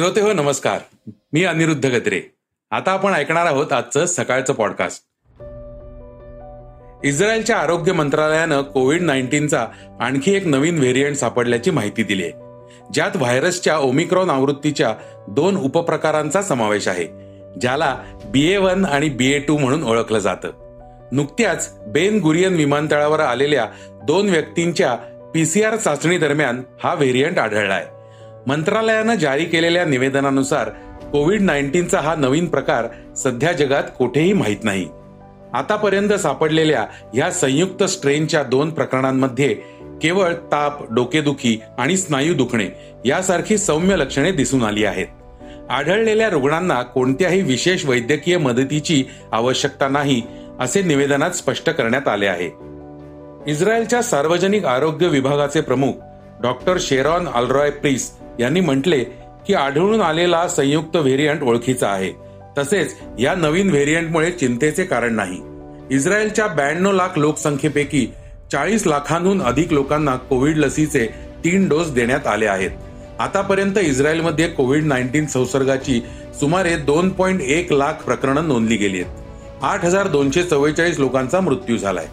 श्रोते हो नमस्कार. मी अनिरुद्ध गद्रे. आता आपण ऐकणार आहोत आजचं सकाळचं पॉडकास्ट इस्रायलच्या आरोग्य मंत्रालयानं कोविड नाईन्टीनचा आणखी एक नवीन व्हेरियंट सापडल्याची माहिती दिली आहे. ज्यात व्हायरसच्या ओमिक्रॉन आवृत्तीच्या दोन उपप्रकारांचा समावेश आहे ज्याला बी ए वन आणि बी ए टू म्हणून ओळखलं जातं. नुकत्याच बेन गुरियन विमानतळावर आलेल्या दोन व्यक्तींच्या पीसीआर चाचणी दरम्यान हा व्हेरियंट आढळलाय मंत्रालयानं जारी केलेल्या निवेदनानुसार कोविड नाईन्टीनचा हा नवीन प्रकार सध्या जगात कुठेही माहीत नाही. आतापर्यंत सापडलेल्या या संयुक्त स्ट्रेनच्या दोन प्रकरणांमध्ये केवळ ताप डोकेदुखी आणि स्नायू दुखणे यासारखी सौम्य लक्षणे दिसून आली आहेत. आढळलेल्या रुग्णांना कोणत्याही विशेष वैद्यकीय मदतीची आवश्यकता नाही असे निवेदनात स्पष्ट करण्यात आले आहे. इस्रायलच्या सार्वजनिक आरोग्य विभागाचे प्रमुख डॉक्टर शेरॉन अल्रॉय प्रिस यांनी म्हटले की आढळून आलेला संयुक्त व्हेरियंट ओळखीचा आहे. तसेच या नवीन व्हेरियंटमुळे चिंतेचे कारण नाही. इस्रायलच्या ब्याण्णव लाख लोकसंख्येपैकी चाळीस लाखांहून अधिक लोकांना कोविड लसीचे तीन डोस देण्यात आले आहेत. आतापर्यंत इस्रायलमध्ये कोविड नाईन्टीन संसर्गाची सुमारे दोन पॉईंट एक लाख प्रकरणं नोंदली गेली आहेत. आठ हजार दोनशे चव्वेचाळीस लोकांचा मृत्यू झालाय.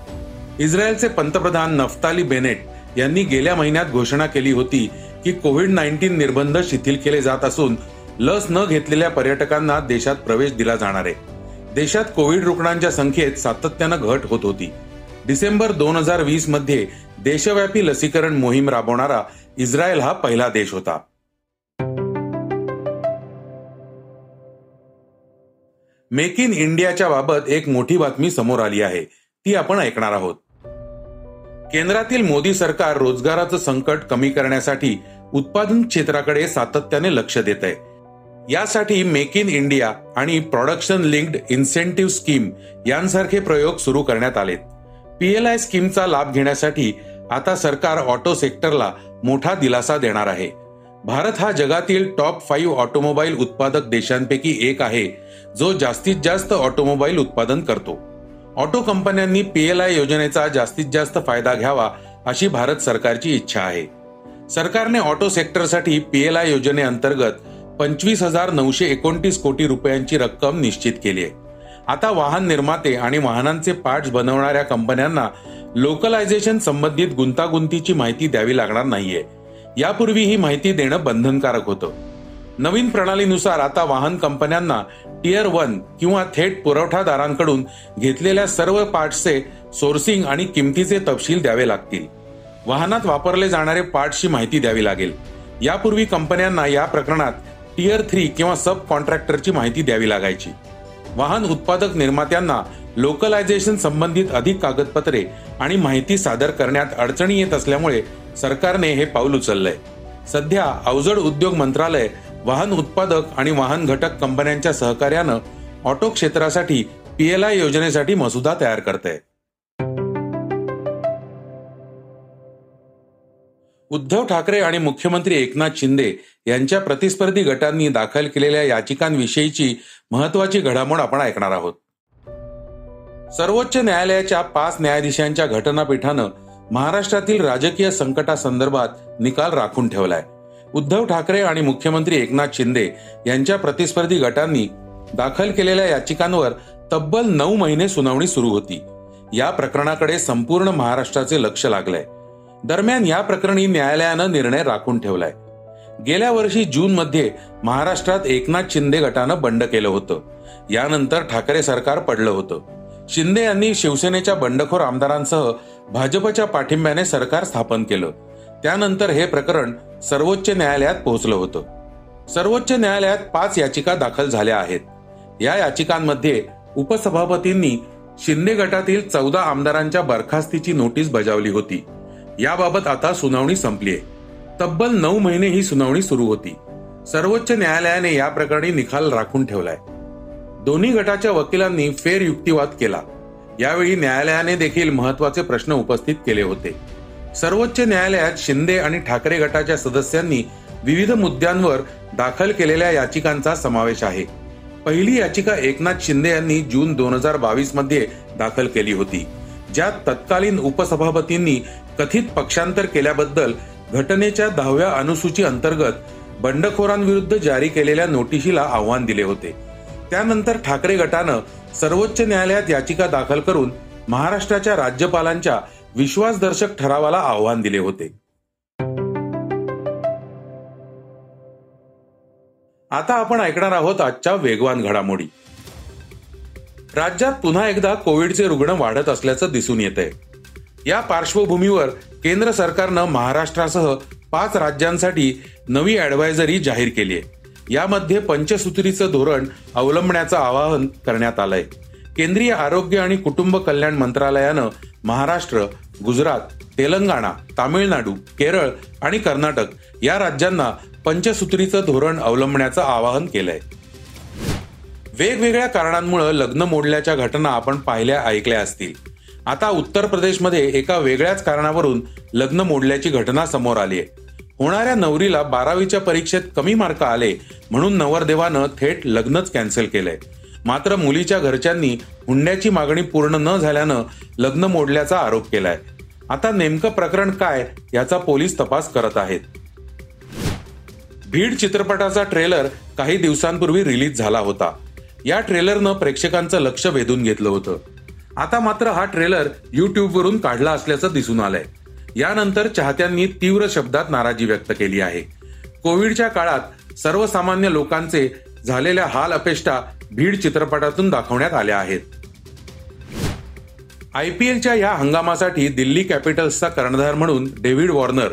इस्रायलचे पंतप्रधान नफ्ताली बेनेट यांनी गेल्या महिन्यात घोषणा केली होती की कोविड नाईन्टीन निर्बंध शिथिल केले जात असून लस न घेतलेल्या पर्यटकांना देशात प्रवेश दिला जाणार आहे. देशात कोविड रुग्णांच्या संख्येत सातत्यानं घट होत होती. डिसेंबर दोन हजार वीसमध्ये देशव्यापी लसीकरण मोहीम राबवणारा इस्रायल हा पहिला देश होता. मेक इन इंडियाच्या बाबत एक मोठी बातमी समोर आली आहे. ती आपण ऐकणार आहोत. केंद्रातील मोदी सरकार रोजगाराचं संकट कमी करण्यासाठी उत्पादन क्षेत्राकडे सातत्याने लक्ष देत आहे. यासाठी मेक इन इंडिया आणि प्रोडक्शन लिंक्ड इन्सेंटिव्ह स्कीम यांसारखे प्रयोग सुरू करण्यात आलेत. पीएलआय स्कीमचा लाभ घेण्यासाठी आता सरकार ऑटो सेक्टरला मोठा दिलासा देणार आहे. भारत हा जगातील टॉप फाईव्ह ऑटोमोबाईल उत्पादक देशांपैकी एक आहे जो जास्तीत जास्त ऑटोमोबाईल उत्पादन करतो. ऑटो कंपन्यांनी पीएलआय योजनेचा जास्तीत जास्त फायदा घ्यावा अशी भारत सरकारची इच्छा आहे. सरकारने ऑटो सेक्टरसाठी पीएलआय योजनेअंतर्गत पंचवीस हजार नऊशे एकोणतीस कोटी रुपयांची रक्कम निश्चित केली आहे. आता वाहन निर्माते आणि वाहनांचे पार्ट्स बनवणाऱ्या कंपन्यांना लोकलायझेशन संबंधित गुंतागुंतीची माहिती द्यावी लागणार नाहीये. यापूर्वी ही माहिती देणं बंधनकारक होतं. नवीन प्रणालीनुसार आता वाहन कंपन्यांना टियर वन किंवा थेट पुरवठादारांकडून घेतलेल्या सर्व पार्ट्सचे सोर्सिंग आणि किमतीचे तपशील द्यावे लागतील. वाहनात वापरले जाणारे पार्टची माहिती द्यावी लागेल. यापूर्वी कंपन्यांना या प्रकरणात टियर थ्री किंवा सब कॉन्ट्रॅक्टरची माहिती द्यावी लागायची. वाहन उत्पादक निर्मात्यांना लोकलायझेशन संबंधित अधिक कागदपत्रे आणि माहिती सादर करण्यात अडचणी येत असल्यामुळे सरकारने हे पाऊल उचललंय. सध्या अवजड उद्योग मंत्रालय वाहन उत्पादक आणि वाहन घटक कंपन्यांच्या सहकार्यानं ऑटो क्षेत्रासाठी पीएलआय योजनेसाठी मसुदा तयार करत आहे उद्धव ठाकरे आणि मुख्यमंत्री एकनाथ शिंदे यांच्या प्रतिस्पर्धी गटांनी दाखल केलेल्या याचिकांविषयीची महत्वाची घडामोड आपण ऐकणार आहोत. सर्वोच्च न्यायालयाच्या पाच न्यायाधीशांच्या घटनापीठानं महाराष्ट्रातील राजकीय संकटासंदर्भात निकाल राखून ठेवलाय. उद्धव ठाकरे आणि मुख्यमंत्री एकनाथ शिंदे यांच्या प्रतिस्पर्धी गटांनी दाखल केलेल्या याचिकांवर तब्बल नऊ महिने सुनावणी सुरू होती. या प्रकरणाकडे संपूर्ण महाराष्ट्राचे लक्ष लागलंय. दरम्यान या प्रकरणी न्यायालयानं निर्णय राखून ठेवलाय. गेल्या वर्षी जून मध्ये महाराष्ट्रात एकनाथ शिंदे गटानं बंड केलं होतं. यानंतर ठाकरे सरकार पडलं होतं. शिंदे यांनी शिवसेनेच्या बंडखोर आमदारांसह भाजपच्या पाठिंब्याने सरकार स्थापन केलं. त्यानंतर हे प्रकरण सर्वोच्च न्यायालयात पोहोचलं होतं. सर्वोच्च न्यायालयात पाच याचिका दाखल झाल्या आहेत. या याचिकांमध्ये उपसभापतींनी शिंदे गटातील चौदा आमदारांच्या बरखास्तीची नोटीस बजावली होती. याबाबत आता सुनावणी संपली आहे तब्बल नऊ महिने ही सुनावणी सुरू होती. सर्वोच्च न्यायालयाने या प्रकरणी निकाल राखून ठेवलाय. दोन्ही गटाच्या वकिलांनी फेर युक्तिवाद केला. यावेळी न्यायालयाने देखील महत्त्वाचे प्रश्न उपस्थित केले होते. सर्वोच्च न्यायालयात शिंदे आणि ठाकरे गटाच्या सदस्यांनी विविध मुद्द्यांवर दाखल केलेल्या याचिकांचा समावेश आहे. पहिली याचिका एकनाथ शिंदे यांनी जून दोन हजार बावीसमध्ये दाखल केली होती. ज्यात तत्कालीन उपसभापतींनी कथित पक्षांतर केल्याबद्दल घटनेच्या दहाव्या अनुसूची अंतर्गत बंडखोरांविरुद्ध जारी केलेल्या नोटिशीला आव्हान दिले होते. त्यानंतर ठाकरे गटानं सर्वोच्च न्यायालयात याचिका दाखल करून महाराष्ट्राच्या राज्यपालांच्या विश्वासदर्शक ठरावाला आव्हान दिले होते. आता आपण ऐकणार आहोत आजच्या वेगवान घडामोडी. राज्यात पुन्हा एकदा कोविडचे रुग्ण वाढत असल्याचं दिसून येत आहे या पार्श्वभूमीवर केंद्र सरकारनं महाराष्ट्रासह पाच राज्यांसाठी नवी ऍडवायझरी जाहीर केली आहे. यामध्ये पंचसूत्रीचं धोरण अवलंबण्याचं आवाहन करण्यात आलंय. केंद्रीय आरोग्य आणि कुटुंब कल्याण मंत्रालयानं महाराष्ट्र गुजरात तेलंगणा तामिळनाडू केरळ आणि कर्नाटक या राज्यांना पंचसूत्रीचं धोरण अवलंबण्याचं आवाहन केलंय. वेगवेगळ्या कारणांमुळे लग्न मोडल्याच्या घटना आपण पाहिल्या ऐकल्या असतील. आता उत्तर प्रदेशमध्ये एका वेगळ्याच कारणावरून लग्न मोडल्याची घटना समोर आली आहे होणाऱ्या नवरीला बारावीच्या परीक्षेत कमी मार्क आले म्हणून नवरदेवानं थेट लग्नच कॅन्सल केलंय. मात्र मुलीच्या घरच्यांनी हुंड्याची मागणी पूर्ण न झाल्यानं लग्न मोडल्याचा आरोप केलाय. आता नेमकं प्रकरण काय याचा पोलीस तपास करत आहेत. भीड चित्रपटाचा ट्रेलर काही दिवसांपूर्वी रिलीज झाला होता. या ट्रेलरनं प्रेक्षकांचं लक्ष वेधून घेतलं होतं. आता मात्र हा ट्रेलर युट्यूबवरून काढला असल्याचं दिसून आलंय. यानंतर चाहत्यांनी तीव्र शब्दात नाराजी व्यक्त केली आहे. कोविडच्या काळात सर्वसामान्य लोकांचे झालेल्या हाल अपेष्टा भीड चित्रपटातून दाखवण्यात आल्या आहेत. आयपीएलच्या या हंगामासाठी दिल्ली कॅपिटल्सचा कर्णधार म्हणून डेव्हिड वॉर्नर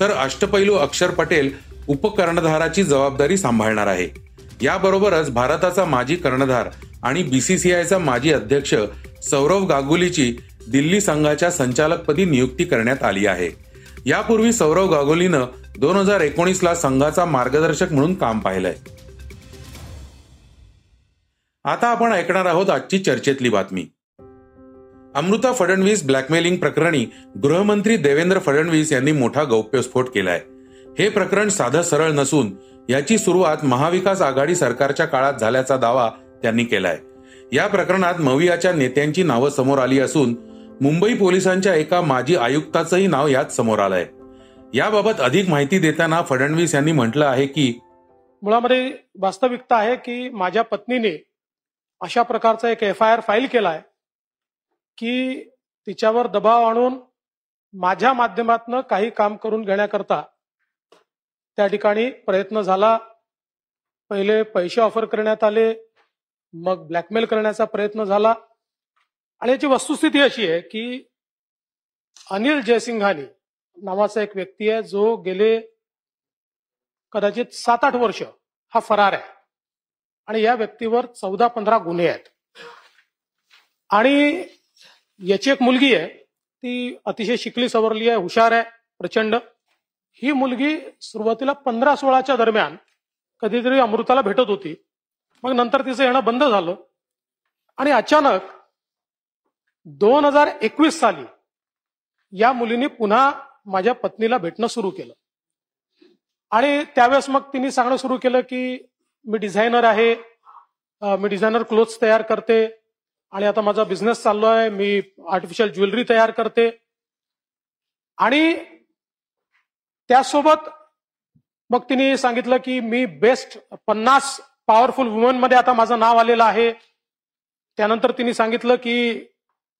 तर अष्टपैलू अक्षर पटेल उपकर्णधाराची जबाबदारी सांभाळणार आहे. याबरोबरच भारताचा माजी कर्णधार आणि बीसीसीआयचा माजी अध्यक्ष सौरव गांगुलीची दिल्ली संघाच्या संचालकपदी नियुक्ती करण्यात आली आहे. यापूर्वी सौरव गांगुलीनं दोन हजार एकोणीस ला संघाचा मार्गदर्शक म्हणून काम पाहिलंय. आता आपण ऐकणार आहोत आजची चर्चेतली बातमी. अमृता फडणवीस ब्लॅकमेलिंग प्रकरणी गृहमंत्री देवेंद्र फडणवीस यांनी मोठा गौप्यस्फोट केलाय. हे प्रकरण साधं सरळ नसून याची सुरुवात महाविकास आघाडी सरकारच्या काळात झाल्याचा दावा त्यांनी केलाय. या प्रकरणात मवियाच्या नेत्यांची नावं समोर आली असून मुंबई पोलिसांच्या एका माजी आयुक्ताचंही नाव यात समोर आलंय. याबाबत अधिक माहिती देताना फडणवीस यांनी म्हटलं आहे की मुळामध्ये वास्तविकता आहे की माझ्या पत्नीने अशा प्रकारचा एक एफ आय आर फाईल केलाय की तिच्यावर दबाव आणून माझ्या माध्यमातनं काही काम करून घेण्याकरता त्या ठिकाणी प्रयत्न झाला. पहिले पैसे ऑफर करण्यात आले मग ब्लॅकमेल करण्याचा प्रयत्न झाला. आणि याची वस्तुस्थिती अशी आहे की अनिल जयसिंघानी नावाचा एक व्यक्ती आहे जो गेले कदाचित सात आठ वर्ष हा फरार आहे. आणि या व्यक्तीवर चौदा पंधरा गुन्हे आहेत. आणि याची एक मुलगी आहे ती अतिशय शिकली सवरली आहे हुशार आहे प्रचंड. ही मुलगी सुरुवातीला पंधरा सोळाच्या दरम्यान कधीतरी अमृताला भेटत होती. मग नंतर तिचं येणं बंद झालं. आणि अचानक दोन हजार एकवीस साली या मुलीने पुन्हा माझ्या पत्नीला भेटणं सुरू केलं. आणि त्यावेळेस मग तिने सांगणं सुरू केलं की मी डिझायनर आहे मी डिझायनर क्लोथ्स तयार करते आणि आता माझा बिझनेस चाललो आहे मी आर्टिफिशियल ज्वेलरी तयार करते. आणि त्यासोबत मग तिने सांगितलं की मी बेस्ट पन्नास पॉवरफुल वुमनमध्ये आता माझं नाव आलेलं आहे. त्यानंतर तिने सांगितलं की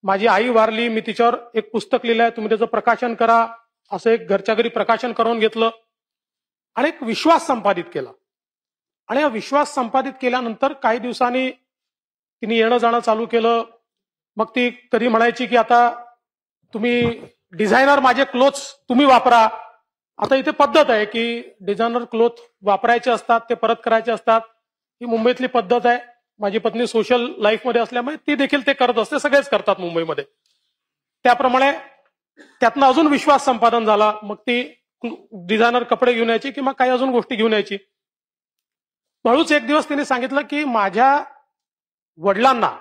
माझी आई वारली मी तिच्यावर एक पुस्तक लिहिलं आहे तुम्ही त्याचं प्रकाशन करा. असं एक घरच्या घरी प्रकाशन करून घेतलं आणि एक विश्वास संपादित केला. आणि हा विश्वास संपादित केल्यानंतर काही दिवसांनी तिने येणं जाणं चालू केलं. मग ती कधी म्हणायची की आता तुम्ही डिझायनर माझे क्लोथ्स तुम्ही वापरा. आता इथे पद्धत आहे की डिझायनर क्लोथ वापरायचे असतात ते परत करायचे असतात. ही मुंबईतली पद्धत आहे. माझी पत्नी सोशल लाईफमध्ये असल्यामुळे ती देखील ते करत असते. सगळेच करतात मुंबईमध्ये. त्याप्रमाणे त्यातनं अजून विश्वास संपादन झाला. मग ती डिझायनर कपडे घेऊन यायची किंवा काही अजून गोष्टी घेऊन यायची. हळूच एक दिवस तिने सांगितलं की माझ्या वडिलांना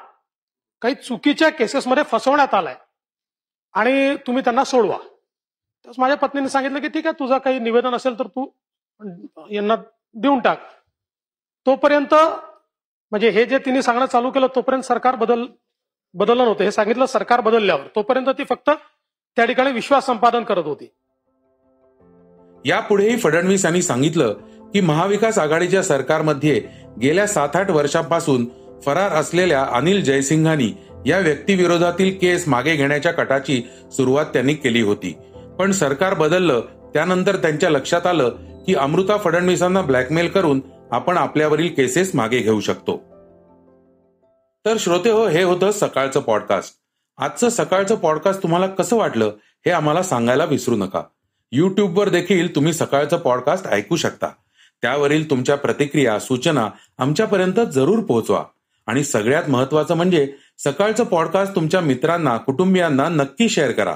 काही चुकीच्या केसेसमध्ये फसवण्यात आलाय. आणि तुम्ही त्यांना सोडवा. तर माझ्या पत्नीने सांगितलं की ठीक आहे तुझं काही निवेदन असेल तर तू यांना देऊन टाक. तोपर्यंत म्हणजे हे जे तिने सांगणं चालू केलं तोपर्यंत सरकार बदल बदललं नव्हतं. हे सांगितलं सरकार बदलल्यावर. तोपर्यंत ती फक्त त्या ठिकाणी विश्वास संपादन करत होती. यापुढेही फडणवीस यांनी सांगितलं की महाविकास आघाडीच्या सरकारमध्ये गेल्या सात आठ वर्षांपासून फरार असलेल्या अनिल जयसिंघानी या व्यक्तीविरोधातील केस मागे घेण्याच्या कटाची सुरुवात त्यांनी केली होती. पण सरकार बदललं त्यानंतर त्यांच्या लक्षात आलं की अमृता फडणवीसांना ब्लॅकमेल करून आपण आपल्यावरील केसेस मागे घेऊ शकतो. तर श्रोते हो हे होतं सकाळचं पॉडकास्ट आजचं सकाळचं पॉडकास्ट तुम्हाला कसं वाटलं हे आम्हाला सांगायला विसरू नका. युट्यूबवर देखील तुम्ही सकाळचं पॉडकास्ट ऐकू शकता. त्यावरील तुमच्या प्रतिक्रिया सूचना आमच्यापर्यंत जरूर पोहोचवा. आणि सगळ्यात महत्वाचं म्हणजे सकाळचं पॉडकास्ट तुमच्या मित्रांना कुटुंबियांना नक्की शेअर करा.